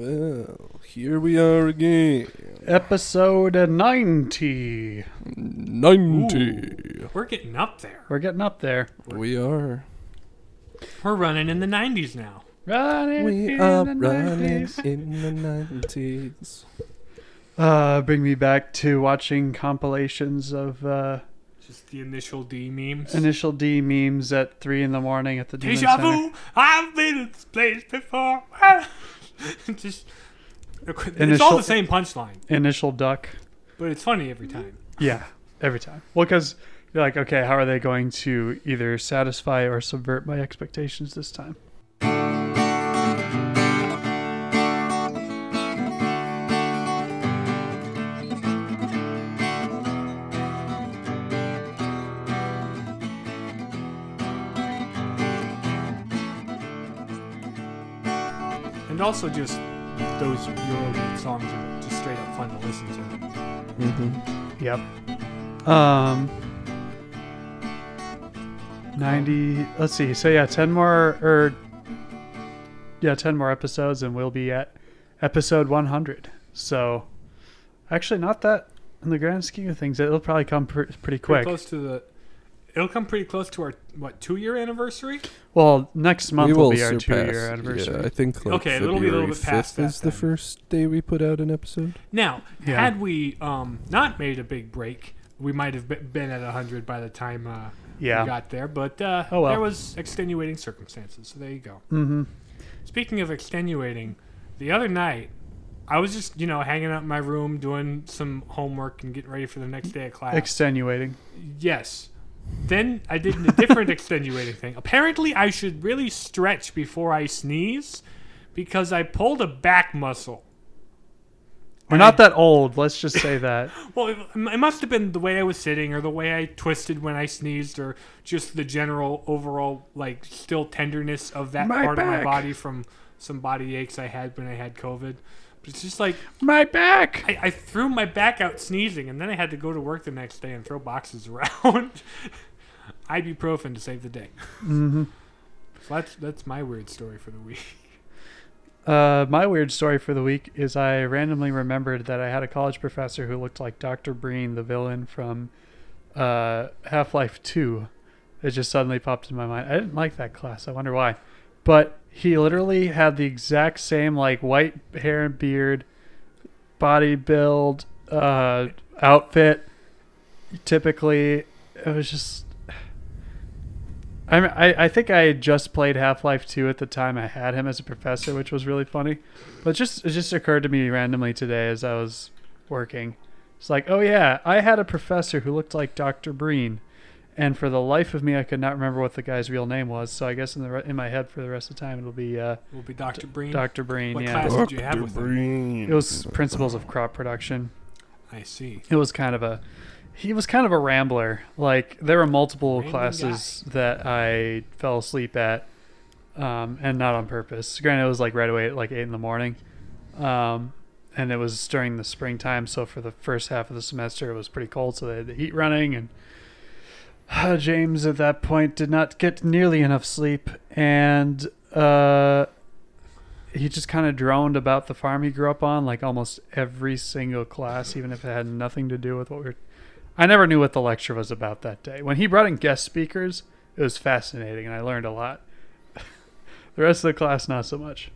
Well, here we are again. Episode 90. 90. We're getting up there. We're getting up there. We are. We're running in the 90s now. Running We in are the running 90s. in the 90s. Uh, bring me back to watching compilations of uh, Just the initial D memes. Initial D memes at 3 in the morning at the Demon Deja Center. vu. I've been in this place before. Just. It's Initial- all the same punchline, Initial Duck. but it's funny every time. Yeah, every time. Well, because you're like, okay, how are they going to either satisfy or subvert my expectations this time? Also just those Eurobeat songs are just straight up fun to listen to. Mm-hmm. Yep. Um. 90 let's see so yeah 10 more or yeah 10 more episodes and we'll be at episode 100 so actually not that in the grand scheme of things it'll probably come pr- pretty Pretty quick close to the. It'll come pretty close to our what two year anniversary. well next month we will, will be our two year anniversary Yeah, I think like Okay, it'll be a little bit past 5th that is the first day we put out an episode. Now, Yeah. had we um, not made a big break, we might have been at 100 by the time uh, yeah we got there. But uh, Oh, well. there was extenuating circumstances, so there you go. mm-hmm Speaking of extenuating, the other night, I was just you know hanging out in my room doing some homework and getting ready for the next day of class. extenuating yes. Then I did a different extenuating thing. Apparently, I should really stretch before I sneeze because I pulled a back muscle. we're not that old let's just say that Well, it, it must have been the way I was sitting, or the way I twisted when I sneezed, or just the general overall like still tenderness of that My part of my body from some body aches I had when I had COVID. But it's just like my back I, I threw my back out sneezing, and then I had to go to work the next day and throw boxes around. Ibuprofen to save the day. mm-hmm So that's that's my weird story for the week. Uh, my weird story for the week is I randomly remembered that I had a college professor who looked like Dr. Breen, the villain from uh, Half Life 2. It just suddenly popped in my mind. I didn't like that class. I wonder why. But he literally had the exact same, like, white hair and beard, body build, uh, outfit. Typically, it was just. I, mean, I I think I had just played Half Life Two at the time I had him as a professor, which was really funny. But it just it just occurred to me randomly today as I was working. It's like, oh yeah, I had a professor who looked like Dr. Breen, and for the life of me, I could not remember what the guy's real name was. So I guess in the re- in my head for the rest of the time, it'll be uh, Will be Dr. Breen. Dr. Breen. What yeah, class did you have with him? Breen. it was principles of crop production. I see. it was kind of a he was kind of a rambler like there were multiple Random classes that i fell asleep at um, and not on purpose granted it was like right away at like 8 in the morning um, and it was during the springtime so for the first half of the semester it was pretty cold so they had the heat running and james at that point did not get nearly enough sleep and uh, he just kind of droned about the farm he grew up on like almost every single class even if it had nothing to do with what we were i never knew what the lecture was about that day. When he brought in guest speakers it was fascinating and i learned a lot. The rest of the class not so much.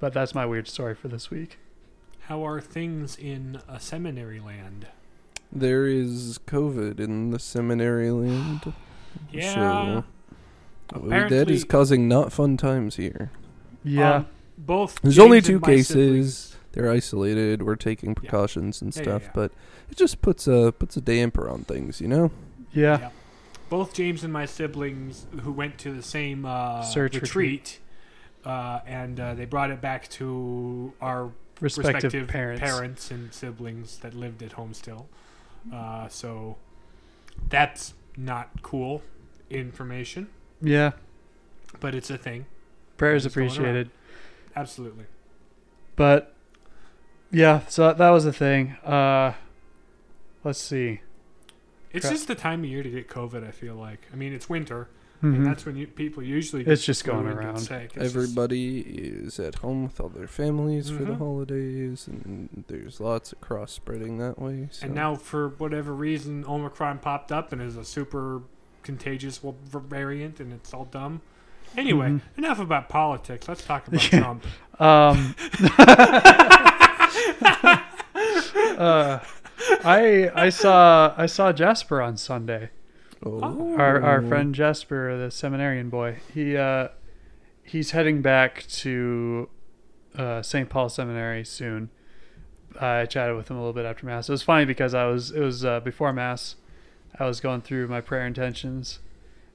But that's my weird story for this week. How are things in a seminary land? There is COVID in the seminary land. Yeah. So, that Apparently- causing not fun times here. yeah Um, both. There's only James and two cases. siblings- They're isolated. We're taking precautions and Yeah, yeah, stuff, yeah. but it just puts a puts a damper on things, you know. yeah, Yeah. Both James and my siblings, who went to the same uh, Search retreat, uh, and uh, they brought it back to our respective, respective parents. and siblings that lived at home still. Uh, so that's not cool information, yeah but it's a thing. prayers It's going around. appreciated Absolutely. but yeah so that was the thing uh let's see It's just the time of year to get COVID. I feel like. I mean, it's winter, Mhm. and that's when you, people usually it's just going around. sick. It's just- Everybody is at home with all their families for the Mhm. holidays, and there's lots of cross spreading that way. So. and now, for whatever reason, Omicron popped up and is a super contagious variant, and it's all dumb. Anyway, Mhm. enough about politics. Let's talk about Yeah. Trump. Um, uh, I I saw I saw Jasper on Sunday. Oh. Our our friend Jasper, the seminarian boy. He uh, he's heading back to uh, St. Paul Seminary soon. I chatted with him a little bit after mass. It was funny because I was it was uh, before mass. I was going through my prayer intentions,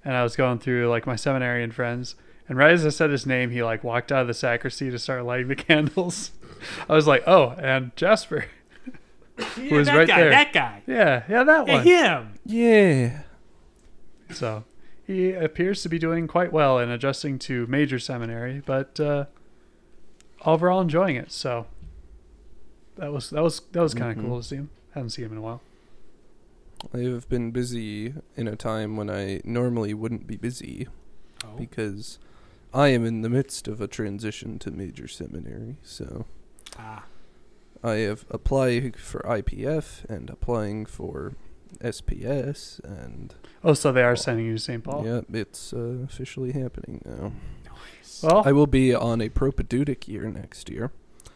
and I was going through like my seminarian friends. And right as I said his name, he like walked out of the sacristy to start lighting the candles. I was like, oh, and Jasper. Yeah, was that right guy, there. that guy. Yeah, yeah, that Yeah, one. him. Yeah. So he appears to be doing quite well in adjusting to major seminary, but uh, overall enjoying it. So that was that was that was kind of Mhm. cool to see him. Haven't seen him in a while. I have been busy in a time when I normally wouldn't be busy Oh. because I am in the midst of a transition to major seminary. So Ah. I have applied for IPF and applying for SPS, and Oh, so they are sending you to St. Paul. yeah, it's uh, officially happening now. Nice. Well, I will be on a propedeutic year next year,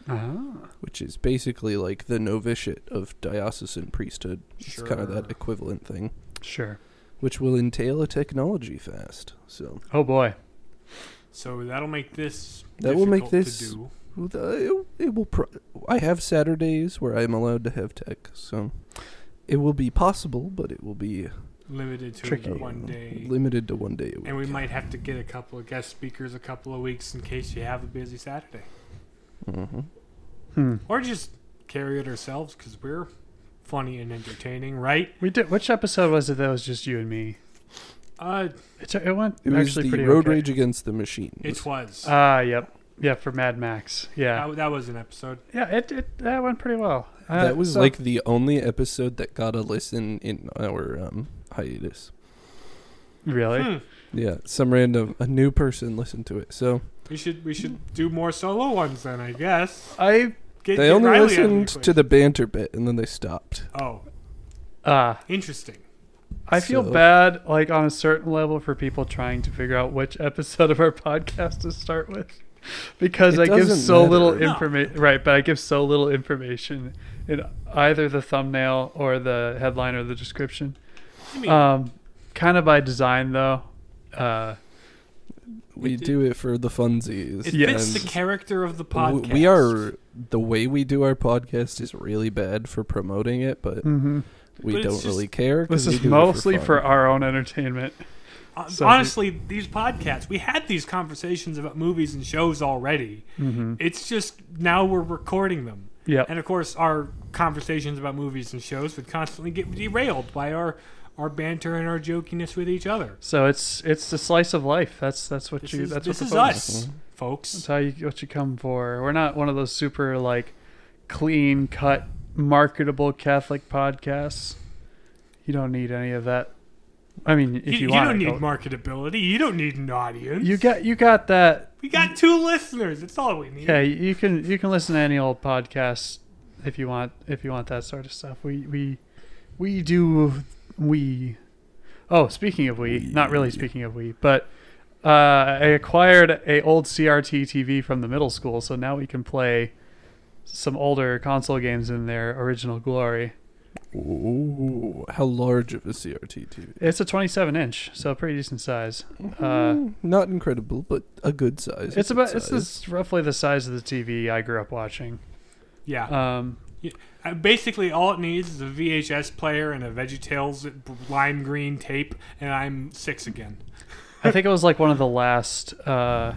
ah, which is basically like the novitiate of diocesan priesthood. Sure. It's kind of that equivalent thing, sure. which will entail a technology fast. So Oh boy. So that'll make this. That will make this- To do. Well, the- it, it will. Pro- I have Saturdays where I'm allowed to have tech, so it will be possible, but it will be limited to Tricky. one day. limited to one day a week. And we might have to get a couple of guest speakers a couple of weeks in case you have a busy Saturday. hmm Hmm. Or just carry it ourselves because we're funny and entertaining, right? We did. Which episode was it that was just you and me? Uh, It, it went It was actually the pretty Road okay. Rage Against the Machine. it was. Ah, yep. Yeah, for Mad Max. Yeah. that, that was an episode. Yeah, it, it that went pretty well. Uh, that was so- like the only episode that got a listen in our um, hiatus. really. Hmm. Yeah, some random a new person listened to it. So We should we should do more solo ones then, I guess. I Get, they get only Riley out of the listened to the banter bit and then they stopped. Oh, uh interesting. I feel So- bad like on a certain level for people trying to figure out which episode of our podcast to start with because It I give doesn't so little matter. No. information right, but I give so little information in either the thumbnail or the headline or the description. Mean, Um kind of by design though. Uh We It- do it for the funsies. it yeah, fits the character of the podcast. We are the way we do our podcast is really bad for promoting it, but mhm. we But don't just- really care. This is mostly for, fun. our own entertainment. Uh, So- honestly, these podcasts, we had these conversations about movies and shows already. Mm-hmm. It's just now we're recording them. Yep. And of course, our conversations about movies and shows would constantly get derailed by our our banter and our jokiness with each other. So it's it's the slice of life. That's that's what This you is, that's this what is the focus us, folks. That's how you what you come for. We're not one of those super like clean cut marketable Catholic podcasts. You don't need any of that. I mean, if you, you, you want don't need go- marketability. You don't need an audience. you got you got that. we got two listeners. That's all we need. Yeah, you can you can listen to any old podcast if you want if you want that sort of stuff. We we we do we. Oh, speaking of we, not really speaking of we, but uh, I acquired a old CRT TV from the middle school, so now we can play some older console games in their original glory. Ooh, how large of a CRT TV? It's a 27 inch, so pretty decent size. Uh, Mm, Not incredible, but a good size. it's good about it's size. this, roughly the size of the TV I grew up watching. Yeah. Um, Uh, basically, all it needs is a VHS player and a VeggieTales lime green tape, and I'm six again. I think it was like one of the last. Uh,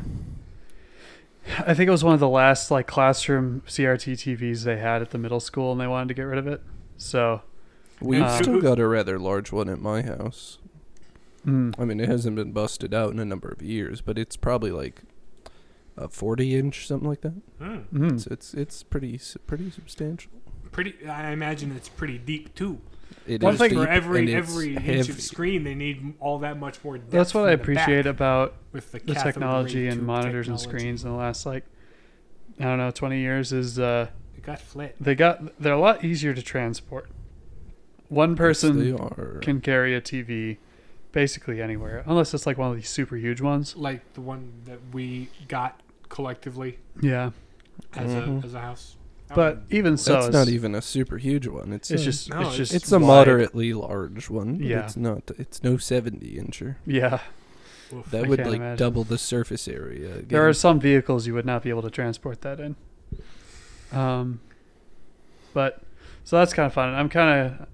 I think it was one of the last like classroom CRT TVs they had at the middle school, and they wanted to get rid of it. So, We've Uh, still got a rather large one at my house. mm, I mean, it hasn't been busted out in a number of years, but it's probably like a 40 inch, something like that. Mm. It's it's it's pretty pretty substantial. Pretty. I imagine it's pretty deep too. It One is thing- deep for every every inch heavy. of screen, they need all that much more. Depth That's what I in back appreciate about with the, the technology and tube monitors and screens in the last like I don't know, 20 years is uh It got flat. they got they're a lot easier to transport. One person they are. can carry a TV basically anywhere, unless it's like one of these super huge ones. like the one that we got collectively Yeah, as Mhm. a as a house. That but one- even so, it's, not even a super huge one. It's it's a, just No, it's it's- just it's a moderately large one. But Yeah. it's not. It's no seventy incher. Yeah, Oof. That I would like imagine. double the surface area. there are some vehicles you would not be able to transport that in. Um, but so that's kind of fun. I'm kind of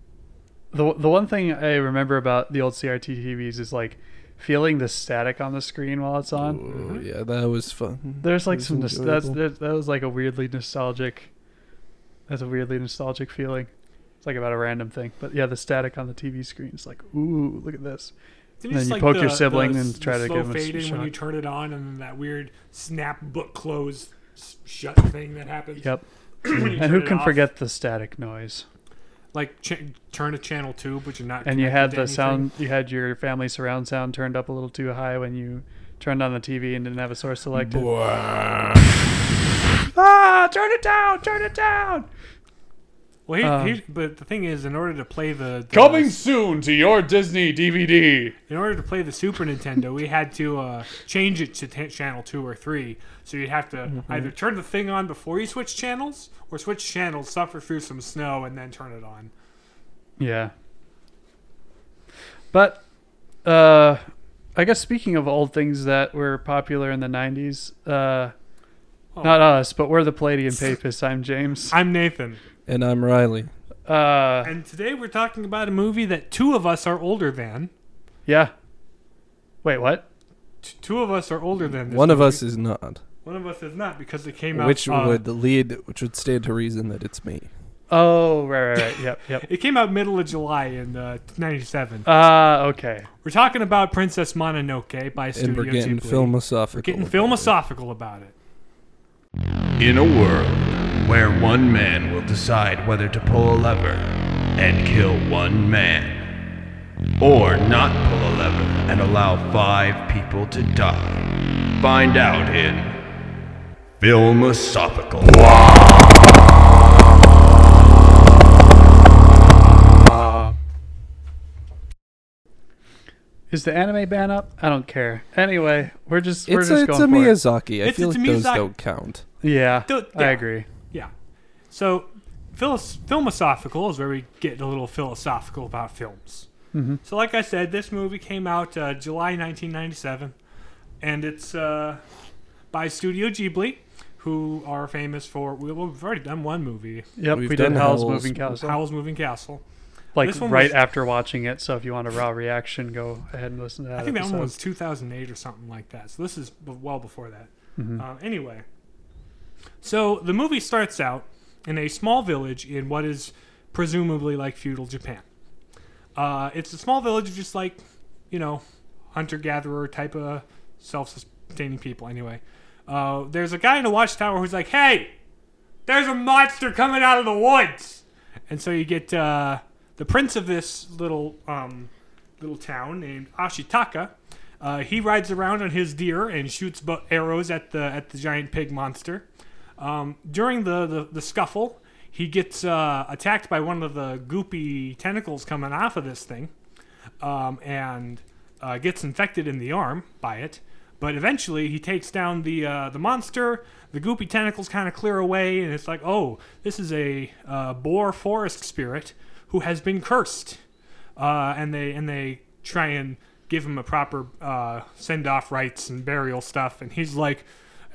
the the one thing I remember about the old CRT TVs is like feeling the static on the screen while it's on. Oh, Mhm. yeah, that was fun. There's like It some nos- that's that, that was like a weirdly nostalgic. That's a weirdly nostalgic feeling. It's like about a random thing, but yeah, the static on the TV screen is like, ooh, look at this. Didn't then you like, poke your sibling the and try the to slow give him a fade in when you turn it on, and then that weird snap book close s- shut thing that happens. Yep. and who can forget the static noise? Like ch- turn to channel two, but you're not. And you had the anything. sound, you had your family surround sound turned up a little too high when you turned on the TV and didn't have a source selected. Ah, turn it down, turn it down. Well, he, Um, he, but the thing is, in order to play the, the Coming soon to your Disney DVD. in order to play the Super Nintendo, we had to uh, change it to t- channel two or three. So you'd have to Mm-hmm. either turn the thing on before you switch channels, or switch channels, suffer through some snow, and then turn it on. Yeah. But uh I guess speaking of old things that were popular in the 90s, uh Oh. not us, but we're the Palladian Papists. I'm James. I'm Nathan, And I'm Riley. Uh and today we're talking about a movie that two of us are older than. yeah. Wait, what? T- two of us are older than. This One of us is not, One of us is not because it came out. which uh, would lead, which would stand to reason that it's me. Oh, right, right, right. Yep, yep. It came out middle of July in uh, '97. Ah, okay. We're talking about Princess Mononoke by and Studio we're getting Ghibli. philosophical. We're getting about it. philosophical about it. In a world where one man will decide whether to pull a lever and kill one man, or not pull a lever and allow five people to die, find out in Philosophical. Uh, is the anime ban up? I don't care. Anyway, we're just we're It's just a, it's going a for it. Miyazaki. I It's- feel it's like a those Miyazaki. don't count. Yeah, Dude, I yeah. agree. Yeah. So, philos- philosophical is where we get a little philosophical about films. Mhm. So, like I said, this movie came out uh, July 1997, and it's uh, by Studio Ghibli, who are famous for. we- well, We've already done one movie, Yep, We've we did done Howl's Howl's Moving Castle. Howl's Moving Castle. like this right was- after watching it. So if you want a raw reaction, go ahead and listen to that. I think that one was 2008 or something like that. So this is well before that. Mhm. Uh, anyway, so the movie starts out in a small village in what is presumably like feudal Japan. Uh, it's a small village of just like, you know, hunter gatherer type of self sustaining people. Anyway, uh, there's a guy in a watchtower who's like, "Hey, there's a monster coming out of the woods," and so you get uh, the prince of this little um, little town named Ashitaka. Uh, he rides around on his deer and shoots arrows at the at the giant pig monster. Um, during the, the, the scuffle, he gets uh, attacked by one of the goopy tentacles coming off of this thing, um, and uh, gets infected in the arm by it. But eventually, he takes down the uh, the monster. The goopy tentacles kind of clear away, and it's like, oh, this is a uh, boar forest spirit who has been cursed. Uh, and they and they try and give him a proper uh, send off rites and burial stuff. And he's like,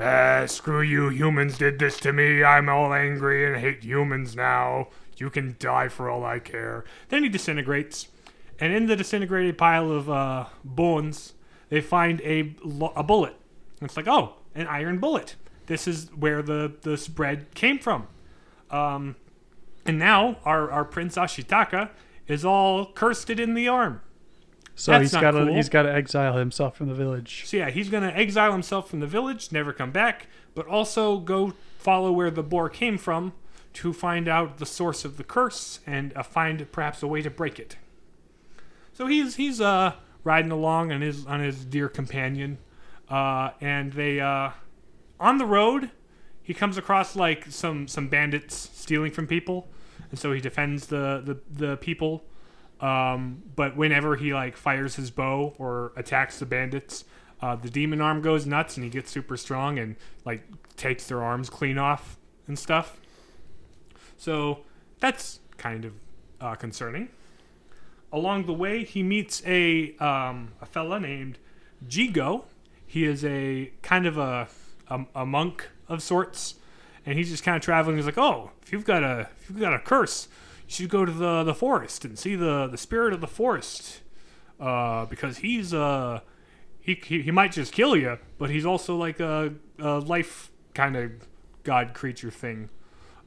ah, "Screw you, humans did this to me. I'm all angry and hate humans now. You can die for all I care." Then he disintegrates, and in the disintegrated pile of uh, bones, they find a a bullet. And it's like, oh, an iron bullet. This is where the the spread came from. Um, and now our, our Prince Ashitaka is all cursed in the arm. So That's he's got to cool. he's got to exile himself from the village. So yeah, he's gonna exile himself from the village, never come back, but also go follow where the boar came from to find out the source of the curse and uh, find perhaps a way to break it. So he's he's uh, riding along on his on his dear companion, uh, and they uh, on the road he comes across like some some bandits stealing from people, and so he defends the the, the people. Um, but whenever he like fires his bow or attacks the bandits, uh, the demon arm goes nuts and he gets super strong and like takes their arms clean off and stuff. So that's kind of uh, concerning. Along the way, he meets a um, a fella named Jigo. He is a kind of a, a a monk of sorts, and he's just kind of traveling. He's like, "Oh, if you've got a if you've got a curse, should go to the the forest and see the the spirit of the forest, uh, because he's uh he, he he might just kill you, but he's also like a, a life kind of god creature thing."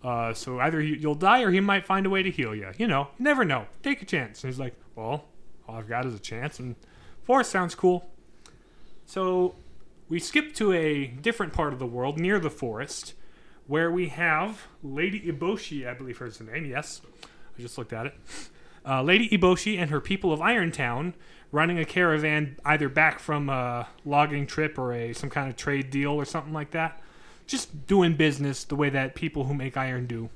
Uh, so either he, you'll die or he might find a way to heal you. You know, you never know. Take a chance. And he's like, well, all I've got is a chance. And forest sounds cool. So we skip to a different part of the world near the forest where we have Lady Eboshi, I believe the name. Yes, I just looked at it. Uh, Lady Eboshi and her people of Irontown running a caravan either back from a logging trip or a some kind of trade deal or something like that just doing business the way that people who make iron do.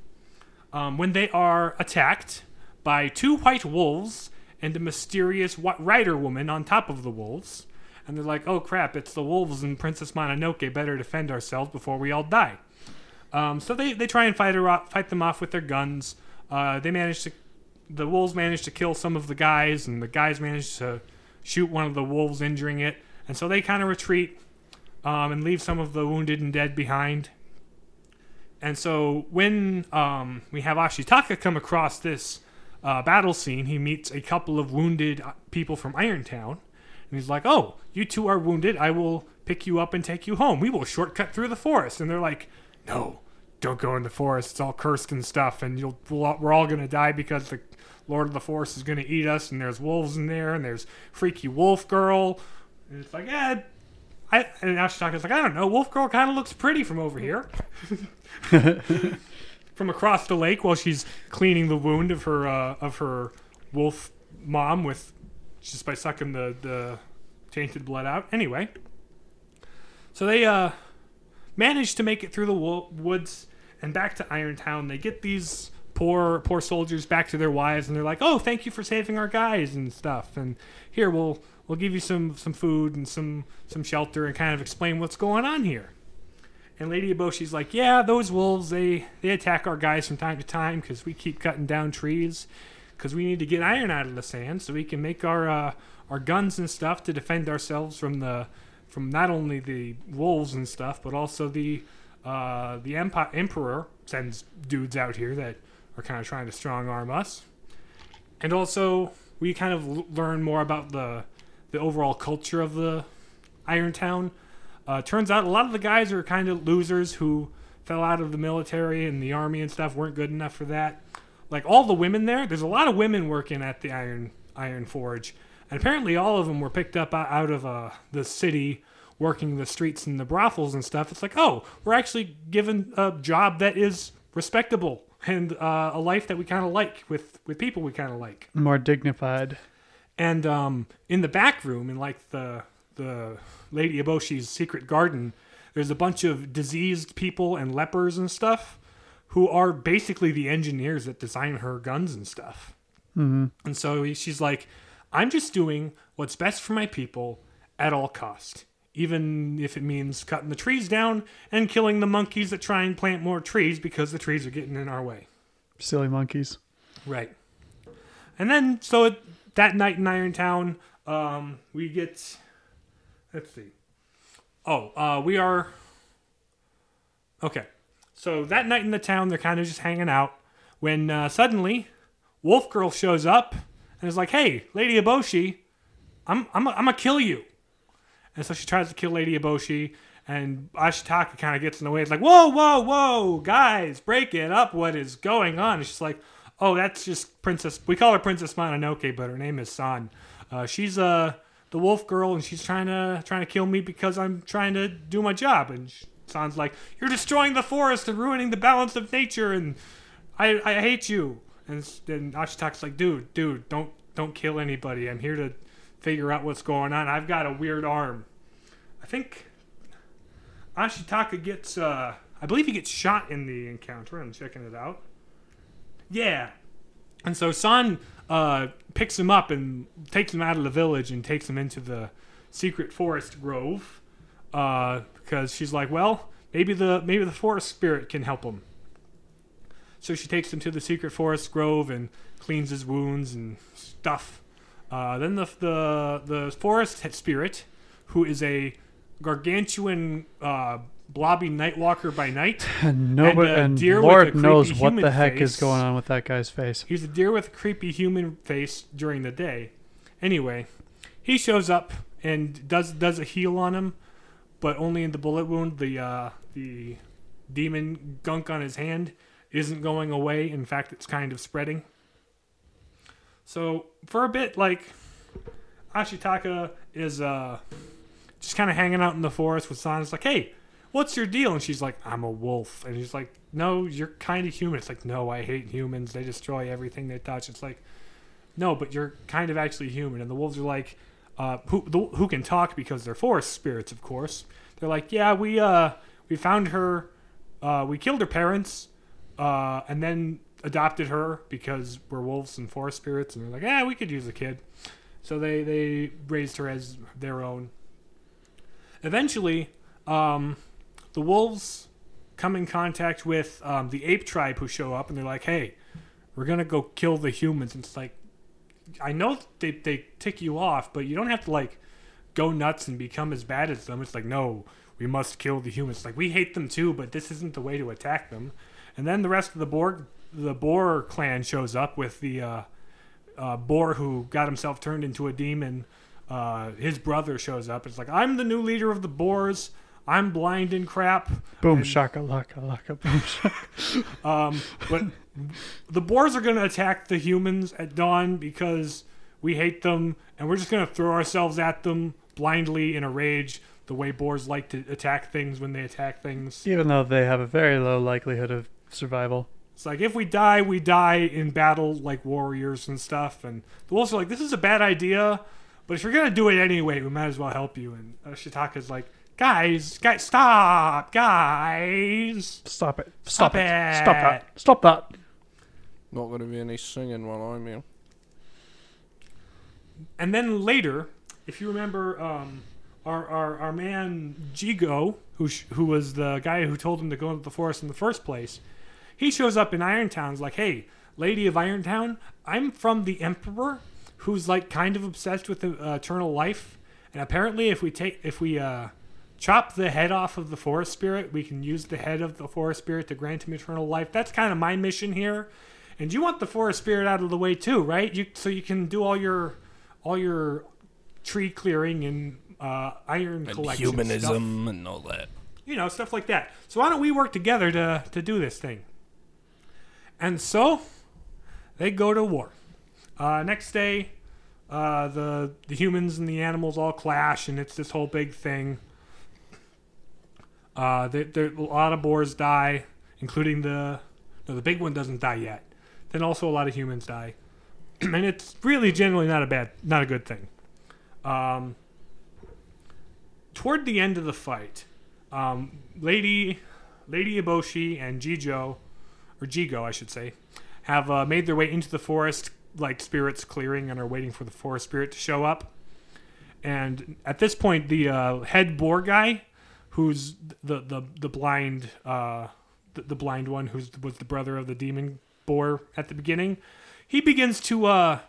Um, when they are attacked by two white wolves and a mysterious rider woman on top of the wolves, and they're like, "Oh crap! It's the wolves and Princess Mononoke. Better defend ourselves before we all die." Um, so they, they try and fight her off, fight them off with their guns. Uh, they manage to, the wolves manage to kill some of the guys, and the guys manage to shoot one of the wolves, injuring it. And so they kind of retreat um, and leave some of the wounded and dead behind. And so when um, we have Ashitaka come across this uh, battle scene, he meets a couple of wounded uh, people from Irontown. And he's like, Oh, you two are wounded. I will pick you up and take you home. We will shortcut through the forest. And they're like, No, don't go in the forest. It's all cursed and stuff. And you'll, we're all going to die because the Lord of the Forest is going to eat us. And there's wolves in there. And there's freaky wolf girl. And it's like, eh, I, and Ashitaka's like, I don't know, Wolf Girl kind of looks pretty from over here. from across the lake while she's cleaning the wound of her uh, of her wolf mom with just by sucking the, the tainted blood out. Anyway, so they uh, manage to make it through the wo- woods and back to Irontown. They get these poor poor soldiers back to their wives, and they're like, "Oh, thank you for saving our guys and stuff." And here we'll we'll give you some some food and some some shelter and kind of explain what's going on here. And Lady Eboshi's like, yeah, those wolves they they attack our guys from time to time because we keep cutting down trees because we need to get iron out of the sand so we can make our uh, our guns and stuff to defend ourselves from the from not only the wolves and stuff but also the uh, the emperor sends dudes out here that are kind of trying to strong arm us. And also we kind of l- learn more about the the overall culture of the Irontown. Uh, turns out a lot of the guys are kind of losers who fell out of the military and the army and stuff weren't good enough for that. Like all the women there, there's a lot of women working at the Iron Iron Forge, and apparently all of them were picked up out of uh, the city working the streets and the brothels and stuff. It's like, oh, we're actually given a job that is respectable and uh, a life that we kind of like with with people we kind of like. More dignified. And um, in the back room, in like the the Lady Eboshi's secret garden, there's a bunch of diseased people and lepers and stuff who are basically the engineers that design her guns and stuff. Mm-hmm. And so she's like, I'm just doing what's best for my people at all cost, even if it means cutting the trees down and killing the monkeys that try and plant more trees because the trees are getting in our way. Silly monkeys. Right. And then, so it, that night in Irontown, um, we get. Let's see. Oh, uh, we are. Okay. So that night in the town, they're kind of just hanging out when uh, suddenly Wolf Girl shows up and is like, hey, Lady Eboshi, I'm, I'm, I'm to kill you. And so she tries to kill Lady Eboshi, and Ashitaka kind of gets in the way. It's like, whoa, whoa, whoa, guys, break it up. What is going on? And she's like, oh, that's just Princess. We call her Princess Mononoke, but her name is San. Uh, she's uh, the wolf girl, and she's trying to trying to kill me because I'm trying to do my job. And sh- San's like, "You're destroying the forest and ruining the balance of nature, and I I hate you." And then Ashitaka's like, "Dude, dude, don't don't kill anybody. I'm here to figure out what's going on. I've got a weird arm." I think Ashitaka gets, uh, I believe he gets shot in the encounter. I'm checking it out. Yeah. And so San uh, picks him up and takes him out of the village and takes him into the secret forest grove uh, because she's like, well, maybe the maybe the forest spirit can help him. So she takes him to the secret forest grove and cleans his wounds and stuff. Uh, then the the the forest spirit, who is a gargantuan uh, blobby nightwalker by night. And nobody And a and, deer with a Lord knows what the heck face. is going on with that guy's face. He's a deer with a creepy human face during the day. Anyway, he shows up and does does a heal on him, but only in the bullet wound. The uh, the demon gunk on his hand isn't going away. In fact, it's kind of spreading. So for a bit, like Ashitaka is uh, just kind of hanging out in the forest with San. It's like, hey, what's your deal? And she's like, I'm a wolf. And he's like, no, you're kind of human. It's like, no, I hate humans. They destroy everything they touch. It's like, no, but you're kind of actually human. And the wolves are like, uh, who the, who can talk because they're forest spirits, of course. They're like, yeah, we uh we found her, uh, we killed her parents, uh, and then adopted her because we're wolves and forest spirits. And they're like, yeah, we could use a kid. So they they raised her as their own. Eventually, um, the wolves come in contact with um, the ape tribe who show up and they're like, hey, we're to go kill the humans. And it's like, I know they, they tick you off, but you don't have to like go nuts and become as bad as them. It's like, no, we must kill the humans. Like, we hate them too, but this isn't the way to attack them. And then the rest of the Borg, the Boar clan shows up with the uh, uh, Boar who got himself turned into a demon. Uh, his brother shows up. It's like, I'm the new leader of the Boars. I'm blind and crap. Boom And- shaka laka laka boom shaka. Um, but the boars are going to attack the humans at dawn because we hate them, and we're just going to throw ourselves at them blindly in a rage, the way boars like to attack things when they attack things. Even though they have a very low likelihood of survival. It's like if we die, we die in battle like warriors and stuff. And the wolves are like, this is a bad idea, but if you're going to do it anyway, we might as well help you. And uh, Shitaka's like, guys, guys, stop, guys. Stop it. Stop Stop, it. it. Stop that. Stop that. Not going to be any singing while I'm here. And then later, if you remember, um, our, our our man Jigo, who sh- who was the guy who told him to go into the forest in the first place, he shows up in Irontown's like, "Hey, Lady of Irontown, I'm from the Emperor, who's like kind of obsessed with uh, eternal life, and apparently, if we take if we uh, chop the head off of the forest spirit, we can use the head of the forest spirit to grant him eternal life. That's kind of my mission here." And you want the forest spirit out of the way too, right? You so you can do all your all your tree clearing and uh, iron And collection humanism stuff. and all that. you know, stuff like that. So why don't we work together to to do this thing? And so they go to war. Uh, next day, uh, the the humans and the animals all clash, and it's this whole big thing. Uh, there, there, a lot of boars die, including the no, the big one doesn't die yet. Then also a lot of humans die, and it's really generally not a bad, not a good thing. Um, toward the end of the fight, um, Lady Lady Eboshi and Jijo, or Jigo, I should say, have uh, made their way into the forest, like spirits clearing, and are waiting for the forest spirit to show up. And at this point, the uh, head boar guy, who's the the the blind uh, the, the blind one, who's was the brother of the demon boar at the beginning, he begins to uh,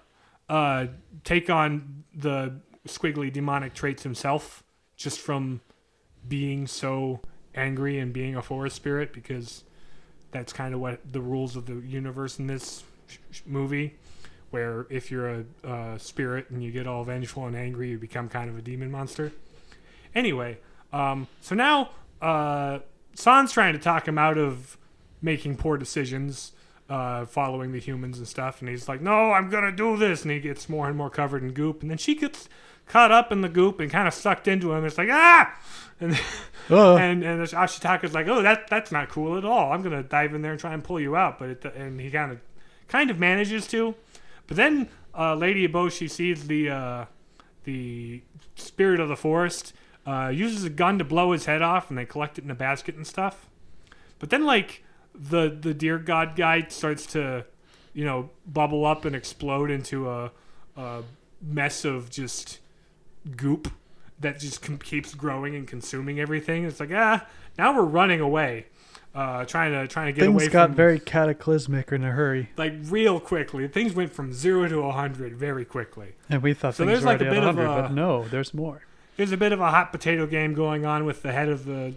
uh, take on the squiggly demonic traits himself, just from being so angry and being a forest spirit, because that's kind of what the rules of the universe in this sh- movie. Where if you're a, uh spirit and you get all vengeful and angry, you become kind of a demon monster. Anyway, um, so now uh, San's trying to talk him out of making poor decisions, uh, following the humans and stuff, and he's like, "No, I'm gonna do this," and he gets more and more covered in goop, and then she gets caught up in the goop and kind of sucked into him. It's like ah, and Uh, and and Ashitaka's like, oh, that that's not cool at all. I'm gonna dive in there and try and pull you out, but it, and he kind of kind of manages to, but then uh, Lady Eboshi sees the uh, the spirit of the forest, uh, uses a gun to blow his head off, and they collect it in a basket and stuff. But then like the the deer god guy starts to, you know, bubble up and explode into a, a mess of just goop that just keeps growing and consuming everything. It's like ah, now we're running away, uh, trying to trying to get away. things away got from very cataclysmic in a hurry, like real quickly. Things went from zero to a hundred very quickly. and we thought So things there's were like a bit of a- but no, there's more. There's a bit of a hot potato game going on with the head of the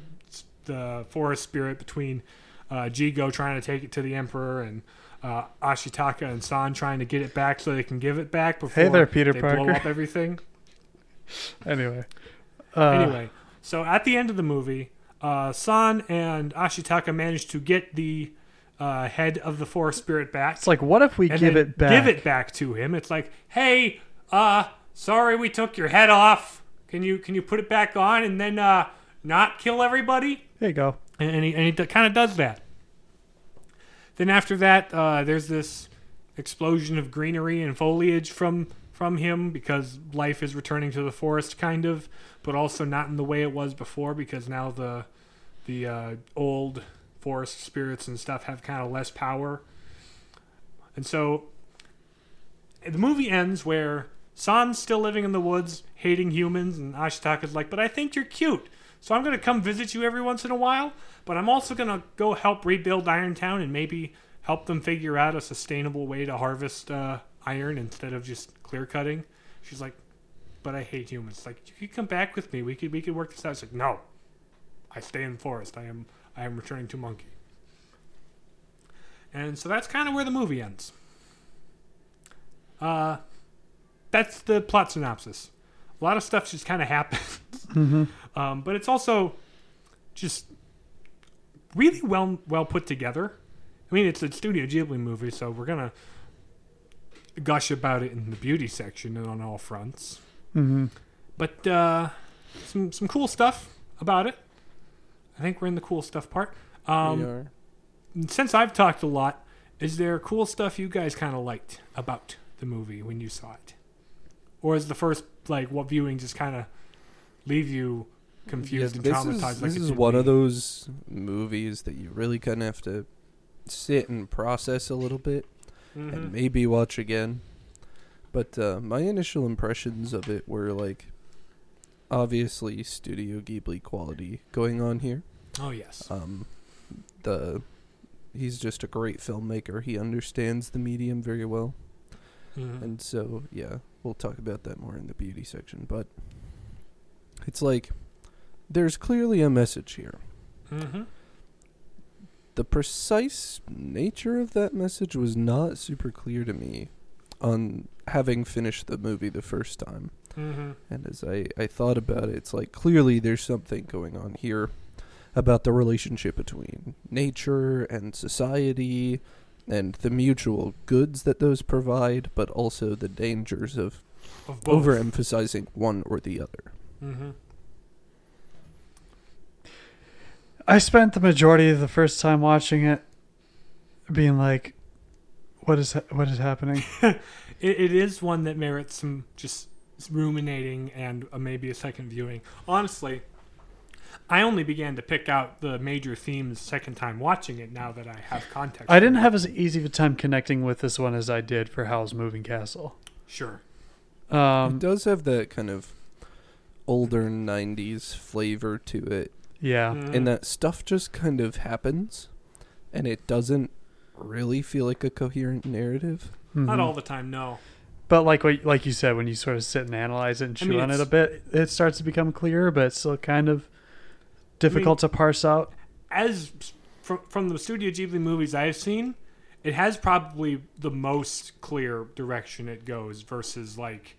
the forest spirit between uh, Jigo trying to take it to the emperor and uh, Ashitaka and San trying to get it back so they can give it back before Hey there, Peter they blow Parker. up everything. Anyway, uh, anyway, so at the end of the movie, uh, San and Ashitaka manage to get the uh, head of the forest spirit back. it's like, what if we give it back? Give it back to him. It's like, hey, uh, sorry we took your head off. Can you can you put it back on and then uh, not kill everybody? There you go. And, and he, and he kind of does that. Then after that, uh, there's this explosion of greenery and foliage from from him because life is returning to the forest, kind of, but also not in the way it was before because now the the uh, old forest spirits and stuff have kind of less power. And so the movie ends where San's still living in the woods, hating humans, and Ashitaka's like, "But I think you're cute." So I'm going to come visit you every once in a while, but I'm also going to go help rebuild Irontown and maybe help them figure out a sustainable way to harvest uh, iron instead of just clear cutting. She's like, but I hate humans. It's like, you could come back with me. We could we could work this out. It's like, no, I stay in the forest. I am I am returning to Monkey. And so that's kind of where the movie ends. Uh, that's the plot synopsis. A lot of stuff just kind of happens. Um, but it's also just really well well put together. I mean, it's a Studio Ghibli movie, so we're gonna gush about it in the beauty section and on all fronts. hmm But uh, some some cool stuff about it. I think we're in the cool stuff part. we Um, are. since I've talked a lot, is there cool stuff you guys kind of liked about the movie when you saw it, or is the first like what viewing just kind of leave you confused and this traumatized? is, like this is one me? of those movies that you really kind of have to sit and process a little bit Mhm. and maybe watch again. But uh, my initial impressions of it were like obviously Studio Ghibli quality going on here. Oh yes. Um, the he's just a great filmmaker. He understands the medium very well. Mhm. And so, yeah, we'll talk about that more in the beauty section. But it's like there's clearly a message here. Mhm. The precise nature of that message was not super clear to me on having finished the movie the first time. Mhm. And as I, I thought about it, it's like clearly there's something going on here about the relationship between nature and society and the mutual goods that those provide, but also the dangers of Of overemphasizing one or the other. Mhm. I spent the majority of the first time watching it being like, "What is ha- what is happening?" It, it is one that merits some just ruminating and uh, maybe a second viewing. Honestly, I only began to pick out the major themes second time watching it. Now that I have context, I didn't have as easy of a time connecting with this one as I did for Howl's Moving Castle. sure. it Um, does have that kind of older 90s flavor to it, yeah, Mhm. in that stuff just kind of happens, and it doesn't really feel like a coherent narrative. Not Mhm. all the time, no. But like what, like you said, when you sort of sit and analyze it and I chew mean, on it a bit, it starts to become clearer, but it's still kind of difficult to parse out. As from from the Studio Ghibli movies I've seen, it has probably the most clear direction it goes versus like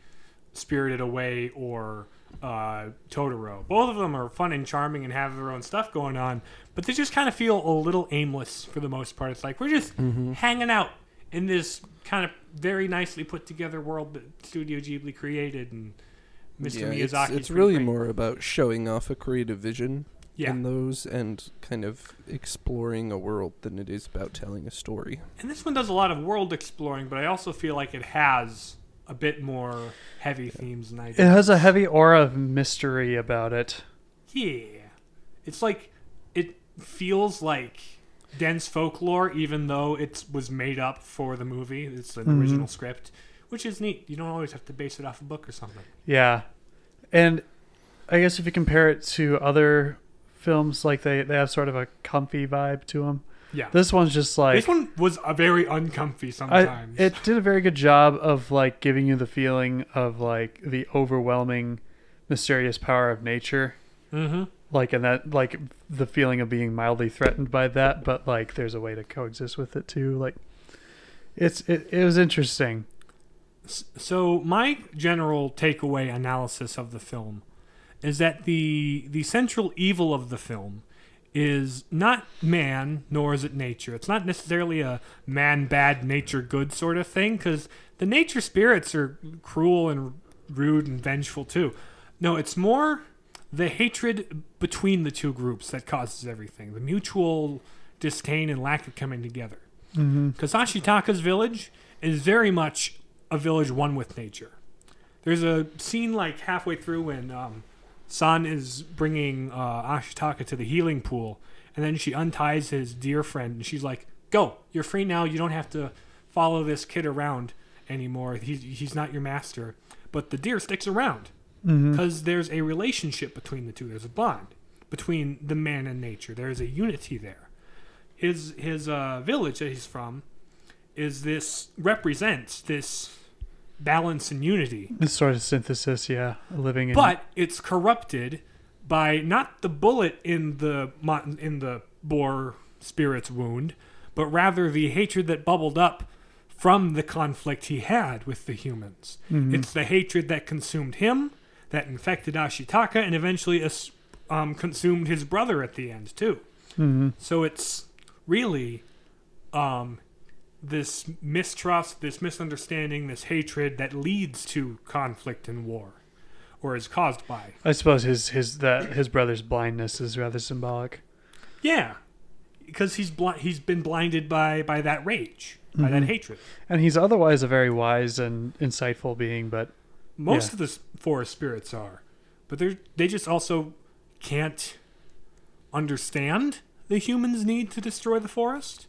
Spirited Away or uh, Totoro. Both of them are fun and charming and have their own stuff going on, but they just kind of feel a little aimless for the most part. It's like we're just hanging out in this kind of very nicely put together world that Studio Ghibli created, and Mr. Yeah, it's, it's really great. more about showing off a creative vision Yeah. in those and kind of exploring a world than it is about telling a story. And this one does a lot of world exploring, but I also feel like it has a bit more heavy themes than I It has a heavy aura of mystery about it. Yeah. It's like it feels like dense folklore even though it was made up for the movie. It's an Mhm. original script, which is neat. You don't always have to base it off a book or something. Yeah. And I guess if you compare it to other films, like they, they have sort of a comfy vibe to them. Yeah. This one's just like this one was a very uncomfy I, sometimes. it did a very good job of like giving you the feeling of like the overwhelming mysterious power of nature mm-hmm. like and that like the feeling of being mildly threatened by that but like there's a way to coexist with it too like it's it, it was interesting So my general takeaway analysis of the film is that the the central evil of the film is not man nor is it nature. It's not necessarily a man bad nature good sort of thing cuz the nature spirits are cruel and rude and vengeful too. No, it's more the hatred between the two groups that causes everything. The mutual disdain and lack of coming together. mm-hmm. Because Ashitaka's village is very much a village one with nature. There's a scene like halfway through when um, San is bringing uh, Ashitaka to the healing pool, and then she unties his dear friend, and she's like, "Go, you're free now. You don't have to follow this kid around anymore. He's he's not your master." But the deer sticks around Mm-hmm. because there's a relationship between the two. There's a bond between the man and nature. There is a unity there. His his uh, village that he's from is this represents this balance and unity, this sort of synthesis yeah living in but it's corrupted by not the bullet in the in the boar spirit's wound, but rather the hatred that bubbled up from the conflict he had with the humans. Mhm. It's the hatred that consumed him, that infected Ashitaka, and eventually um, consumed his brother at the end too. Mhm. So it's really um, this mistrust, this misunderstanding, this hatred that leads to conflict and war, or is caused by. i suppose his his that his brother's blindness is rather symbolic Yeah, because he's bl- he's been blinded by by that rage, by that Mhm. hatred. and he's otherwise a very wise and insightful being but Most Yeah. of the forest spirits are, but they they just also can't understand the humans' need to destroy the forest,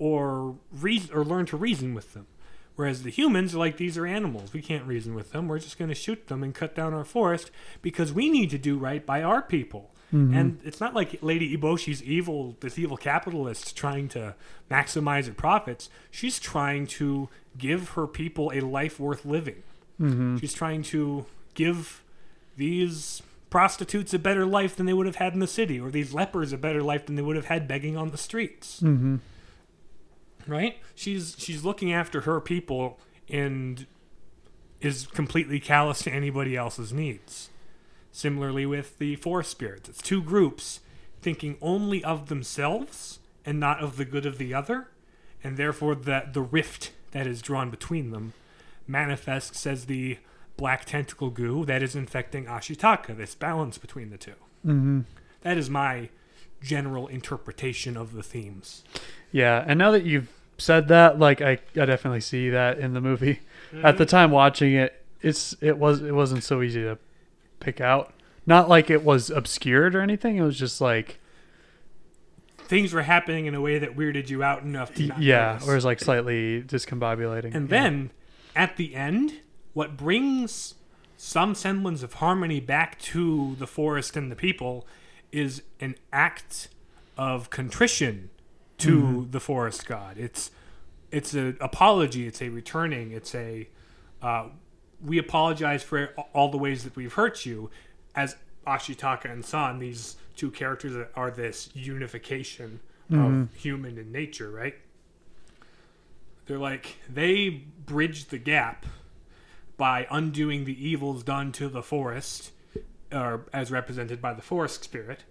or reason or learn to reason with them. Whereas the humans are like these are animals. We can't reason with them. We're just going to shoot them and cut down our forest because we need to do right by our people. And it's not like Lady Eboshi's evil, this evil capitalist trying to maximize her profits. She's trying to give her people a life worth living. mm-hmm. She's trying to give these prostitutes a better life than they would have had in the city, or these lepers a better life than they would have had begging on the streets. Mm-hmm. Right? She's she's looking after her people and is completely callous to anybody else's needs. Similarly with the four spirits, it's two groups thinking only of themselves and not of the good of the other, and therefore that the rift that is drawn between them manifests as the black tentacle goo that is infecting Ashitaka, this balance between the two. Mm-hmm. That is my general interpretation of the themes. Yeah, and now that you've said that, like I, I definitely see that in the movie. At the mm-hmm. time watching it, it's it was it wasn't so easy to pick out. Not like it was obscured or anything. It was just like Things were happening in a way that weirded you out enough to not yeah, notice. or it's like slightly discombobulating. And Yeah. then at the end, what brings some semblance of harmony back to the forest and the people is an act of contrition to the forest god. It's it's an apology. It's a returning. It's a uh, we apologize for all the ways that we've hurt you. As Ashitaka and San, these two characters that are this unification of human and nature, right? They're like they bridge the gap by undoing the evils done to the forest, or as represented by the forest spirit.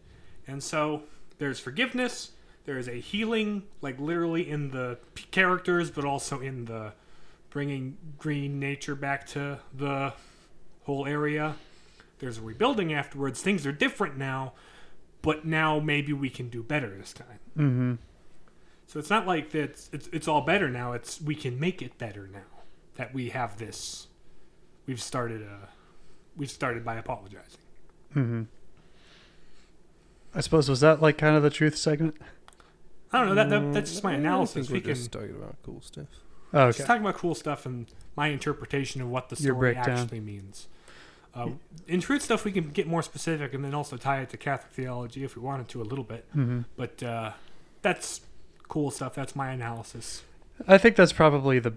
And so there's forgiveness. There is a healing, like literally in the characters, but also in the bringing green nature back to the whole area. There's a rebuilding afterwards. Things are different now, but now maybe we can do better this time. Mm-hmm. So it's not like that. It's, it's it's all better now. It's we can make it better now that we have this. We've started uh We've started by apologizing. Mm-hmm. I suppose was that like kind of the truth segment? I don't know. That, that that's just my Mm, I analysis. think We we're can just talking about cool stuff. Oh, okay. just talking about cool stuff and my interpretation of what the story actually means. Uh, in truth stuff, we can get more specific and then also tie it to Catholic theology if we wanted to a little bit. Mm-hmm. But uh, that's cool stuff. That's my analysis. I think that's probably the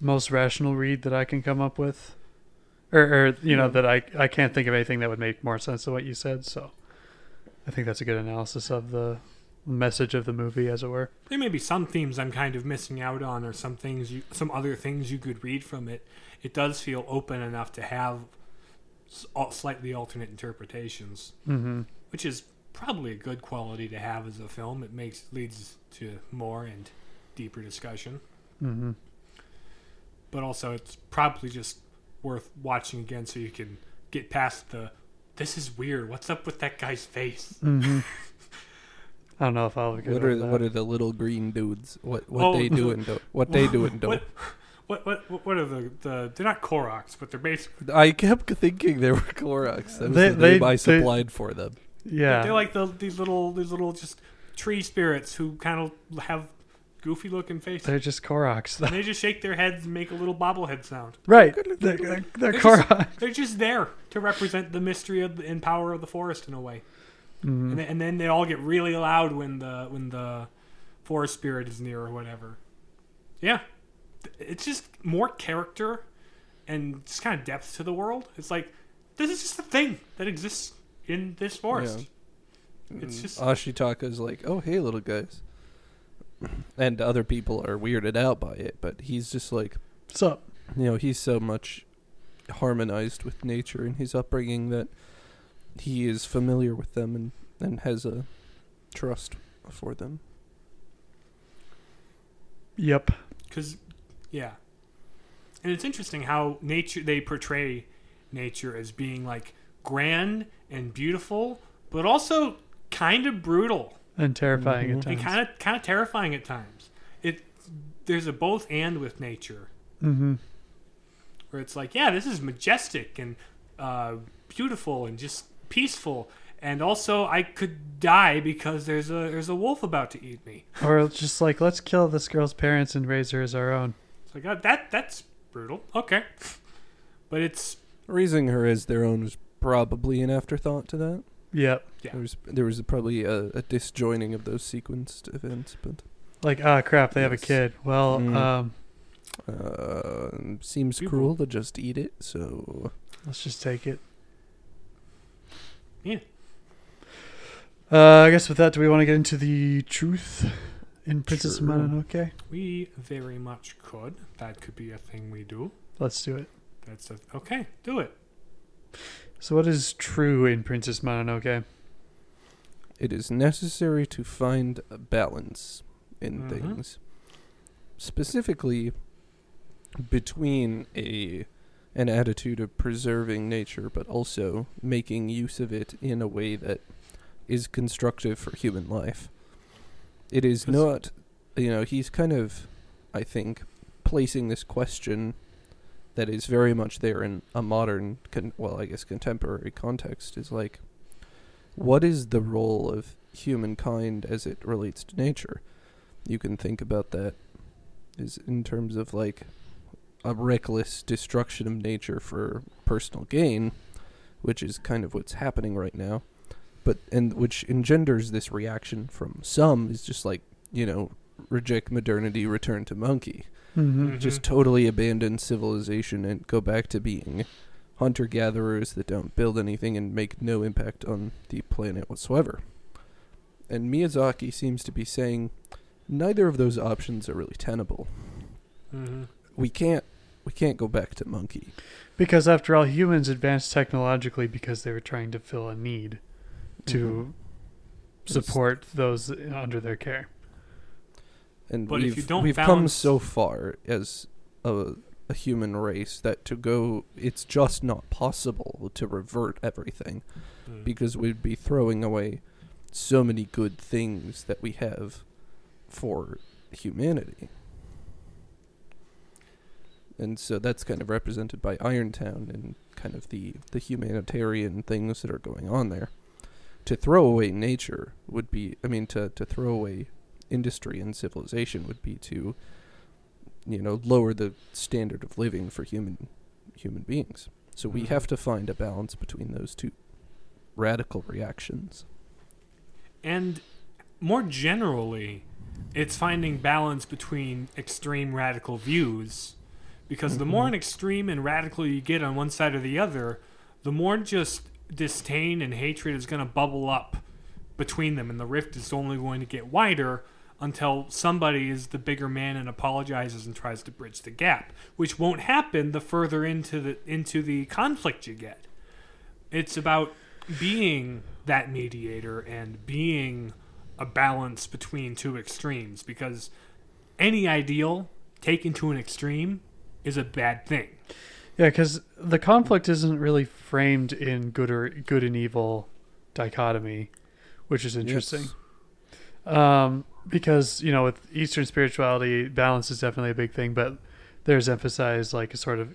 most rational read that I can come up with, or, or you know that I I can't think of anything that would make more sense than what you said. So, I think that's a good analysis of the message of the movie, as it were. There may be some themes I'm kind of missing out on, or some things you, some other things you could read from it. It does feel open enough to have slightly alternate interpretations, Mm-hmm. which is probably a good quality to have as a film. It makes leads to more and deeper discussion, Mm-hmm. but also it's probably just worth watching again so you can get past the. This is weird. What's up with that guy's face? Mm-hmm. I don't know if I'll get What are the, that. what are the little green dudes? What what Oh, they do and don't? What they do and don't? What, what, what, what, what are the, the. They're not Koroks, but they're basically. I kept thinking they were Clorox. That was They- the they- name I they- supplied for them. yeah, They're like the, these little these little just tree spirits who kind of have goofy looking faces. they're just Koroks. And they just shake their heads and make a little bobblehead sound. right, they're, they're, they're just- They're just there to represent the mystery of the, and power of the forest in a way. Mhm. And, then, and then they all get really loud when the when the forest spirit is near or whatever. Yeah, it's just more character and just kind of depth to the world. It's like this is just a thing that exists in this forest. It's Mm, just- Ashitaka's like, oh hey little guys, and other people are weirded out by it, but he's just like, What's up? you know, he's so much harmonized with nature in his upbringing that he is familiar with them and and has a trust for them. Yep. Because, yeah. And it's interesting how nature they portray nature as being like grand and beautiful, but also kind of brutal And terrifying Mhm. at and times. kind of kind of terrifying at times. It there's a both and with nature mm-hmm. where it's like, yeah, this is majestic and uh, beautiful and just peaceful, and also I could die because there's a there's a wolf about to eat me. Or just like, let's kill this girl's parents and raise her as our own. It's like uh, that that's brutal. Okay, but it's Raising her as their own was probably an afterthought to that. Yep. Yeah. There was there was probably a, a disjoining of those sequenced events, but Like, ah, crap, they have a kid. Well, Mm. um, uh, seems People- cruel to just eat it. So let's just take it. Yeah. Uh, I guess with that, do we want to get into the truth in Princess Sure. Mononoke? We very much could. That could be a thing we do. Let's do it. That's a, okay. Do it. So, what is true in Princess Mononoke? it is necessary to find a balance in Mhm. things, specifically between a an attitude of preserving nature, but also making use of it in a way that is constructive for human life. It is not, you know, he's kind of, I think, placing this question that is very much there in a modern, con- well, I guess contemporary context is like, what is the role of humankind as it relates to nature? You can think about that is in terms of like a reckless destruction of nature for personal gain, which is kind of what's happening right now. But and which engenders this reaction from some is just like, you know, reject modernity, return to monkey Mm-hmm. just Mhm. totally abandon civilization and go back to being hunter gatherers that don't build anything and make no impact on the planet whatsoever. And Miyazaki seems to be saying neither of those options are really tenable. Mhm. We can't we can't go back to monkey. Because after all, humans advanced technologically because they were trying to fill a need to support those under their care. And But if we've, you don't we've come so far as a a human race that to go it's just not possible to revert everything Mm. because we'd be throwing away so many good things that we have for humanity. And so that's kind of represented by Irontown and kind of the, the humanitarian things that are going on there. To throw away nature would be, I mean, to, to throw away industry and civilization would be to, you know, lower the standard of living for human human beings. So we Mhm. have to find a balance between those two radical reactions. And more generally, it's finding balance between extreme radical views. Because the more an extreme and radical you get on one side or the other, the more just disdain and hatred is going to bubble up between them, and the rift is only going to get wider until somebody is the bigger man and apologizes and tries to bridge the gap, which won't happen the further into the into the conflict you get. It's about being that mediator and being a balance between two extremes because any ideal taken to an extreme is a bad thing. Yeah, because the conflict isn't really framed in good or good and evil dichotomy, which is interesting. Um, because you know, with Eastern spirituality, balance is definitely a big thing, but there's emphasized like a sort of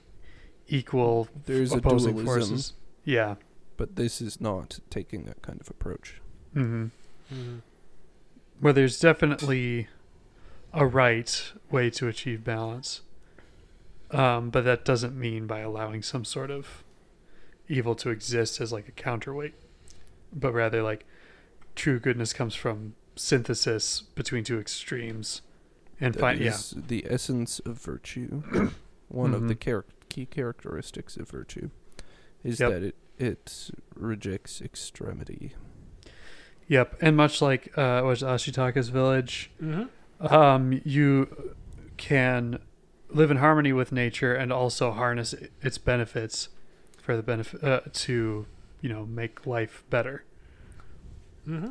equal There's a opposing dualism, forces. Yeah. but this is not taking that kind of approach. Mm-hmm. Where there's definitely a right way to achieve balance, um, but that doesn't mean by allowing some sort of evil to exist as like a counterweight, but rather like true goodness comes from synthesis between two extremes, and That find yeah, the essence of virtue. One of the Mhm. char- key characteristics of virtue is Yep. that it it rejects extremity. yep, and much like uh, was Ashitaka's village, Mm-hmm. um, you can live in harmony with nature and also harness its benefits for the benefit uh, to you know make life better Mm-hmm.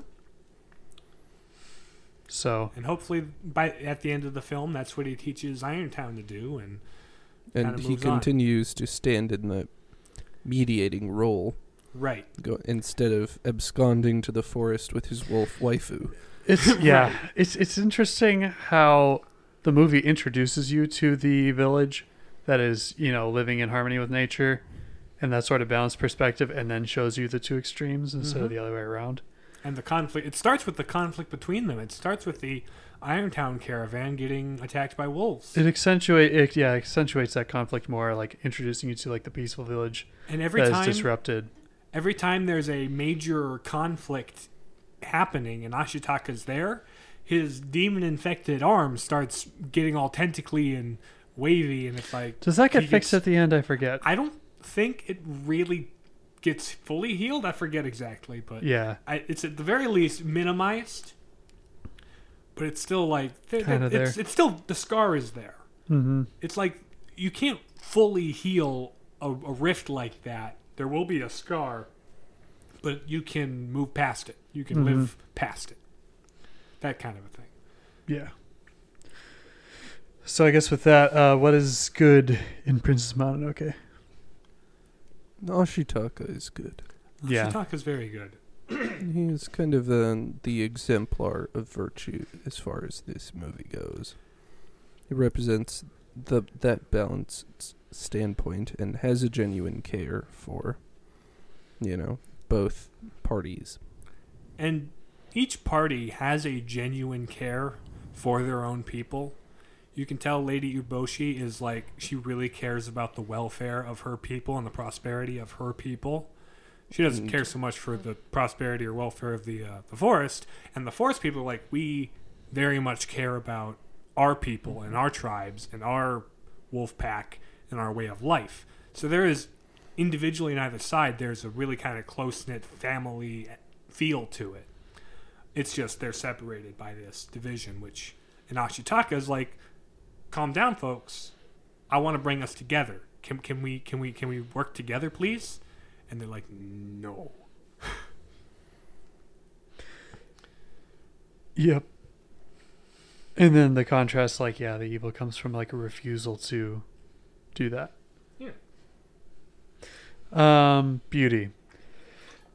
So And hopefully, by at the end of the film, that's what he teaches Irontown to do. And And he moves on. continues to stand in the mediating role right, go, instead of absconding to the forest with his wolf waifu. it's yeah it's it's interesting how the movie introduces you to the village that is you know living in harmony with nature and that sort of balanced perspective and then shows you the two extremes instead of Mhm. the other way around and the conflict. It starts with the conflict between them. It starts with the Irontown caravan getting attacked by wolves. it accentuate it yeah accentuates that conflict more like introducing you to like the peaceful village and every that is time, disrupted every time there's a major conflict happening and Ashitaka's there, his demon infected arm starts getting all tentacly and wavy, and it's like Does that get fixed gets- at the end? I forget. I don't think it really gets fully healed. I forget exactly, but yeah. I, it's at the very least minimized. But it's still like th- it's, it's still the scar is there. Mm-hmm. It's like you can't fully heal a, a rift like that. There will be a scar, but you can move past it. You can Mhm. live past it. That kind of a thing. Yeah. So I guess with that, uh, what is good in Princess Mononoke? Ashitaka is good. Yeah. Shitaka's very good. He is kind of the, the exemplar of virtue as far as this movie goes. He represents the that balanced standpoint and has a genuine care for, you know, both parties. And each party has a genuine care for their own people. You can tell Lady Eboshi is like she really cares about the welfare of her people and the prosperity of her people. She doesn't And- care so much for the prosperity or welfare of the uh, the forest. And the forest people are like we very much care about our people and our tribes and our wolf pack and our way of life. So there is individually on either side there's a really kind of close knit family feel to it. It's just they're separated by this division, which in Ashitaka is like, calm down, folks. I want to bring us together. Can can we can we can we work together, please? And they're like, no. Yep. And then the contrast, like, yeah, the evil comes from like a refusal to do that. Yeah. Um, Beauty.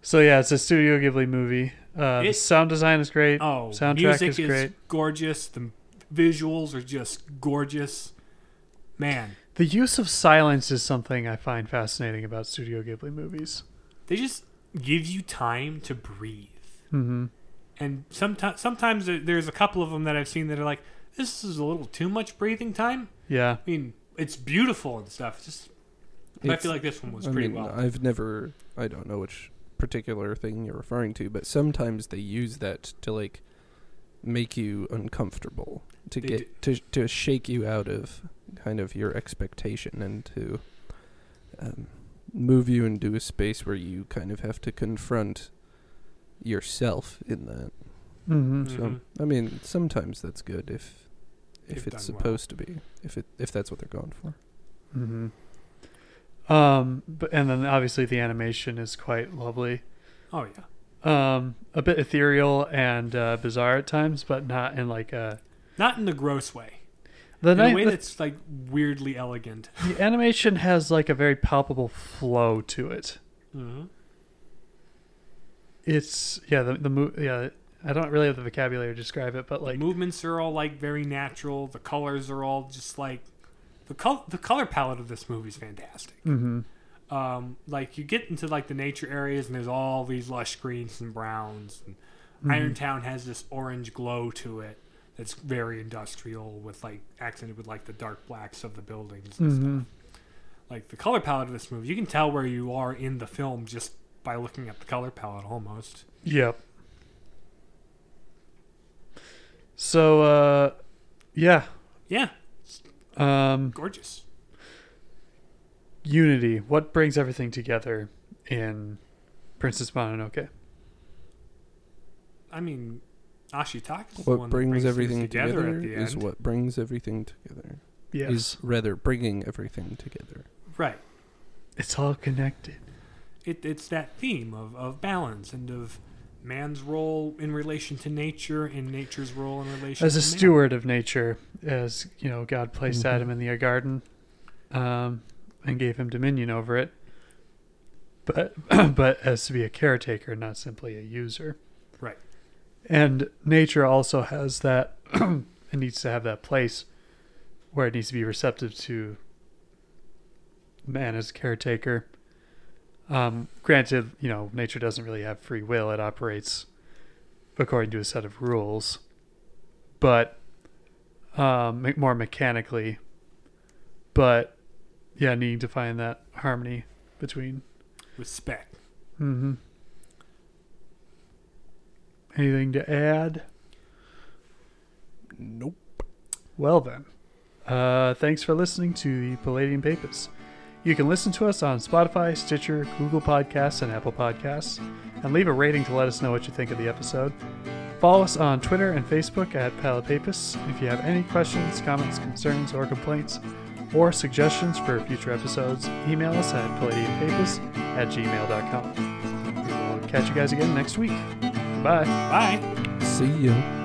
So yeah, it's a Studio Ghibli movie. Uh, the sound design is great. Oh, Soundtrack music is is, great. gorgeous. The visuals are just gorgeous. Man, The use of silence is something I find fascinating about Studio Ghibli movies. they just give you time to breathe. Mm-hmm. And sometimes, sometimes there's a couple of them that I've seen that are like, this is a little too much breathing time. Yeah. I mean, it's beautiful and stuff. It's just, but I feel like this one was I pretty mean, well. I've never, I don't know which particular thing you're referring to, but sometimes they use that to like make you uncomfortable, to They get to to shake you out of kind of your expectation and to um, move you into a space where you kind of have to confront yourself in that. Mm-hmm. Mhm. So I mean, sometimes that's good if if If it's done well. supposed to be, if it if that's what they're going for. Mm-hmm. Um, but and then obviously the animation is quite lovely. oh yeah, Um, a bit ethereal and uh, bizarre at times, but not in like a not in the gross way. the in a night. way The, that's like weirdly elegant. the animation has like a very palpable flow to it. Mm-hmm. It's yeah the the mo- yeah I don't really have the vocabulary to describe it, but like the movements are all like very natural. The colors are all just like the col- the color palette of this movie is fantastic. mm-hmm. Um, like you get into like the nature areas and there's all these lush greens and browns. And Mm-hmm. Irontown has this orange glow to it that's very industrial with like accented with like the dark blacks of the buildings and Mm-hmm. stuff. Like the color palette of this movie, you can tell where you are in the film just by looking at the color palette almost. Yep. So uh yeah. Yeah, Um gorgeous. Unity. What brings everything together in Princess Mononoke? I mean, Ashitaka's the What one that brings, everything together, together, at the is end. what brings everything together. Yes. Is rather bringing everything together. right. it's all connected. It, it's that theme of, of balance and of man's role in relation to nature and nature's role in relation As to a man. steward of nature, as you know, God placed Mhm. Adam in the garden, um, and gave him dominion over it. But but as to be a caretaker, not simply a user. Right. And nature also has that. it needs to have that place where it needs to be receptive to man as caretaker. Um, granted, you know, nature doesn't really have free will; it operates according to a set of rules, but um, more mechanically. But yeah, needing to find that harmony between. Respect. Mm-hmm. Anything to add? Nope. Well then, uh, thanks for listening to the Palladium Papers. You can listen to us on Spotify, Stitcher, Google Podcasts, and Apple Podcasts, and leave a rating to let us know what you think of the episode. Follow us on Twitter and Facebook at Palapapus. If you have any questions, comments, concerns, or complaints, or suggestions for future episodes, email us at palladiumpapers at gmail.com. We will catch you guys again next week. Bye. Bye. See ya.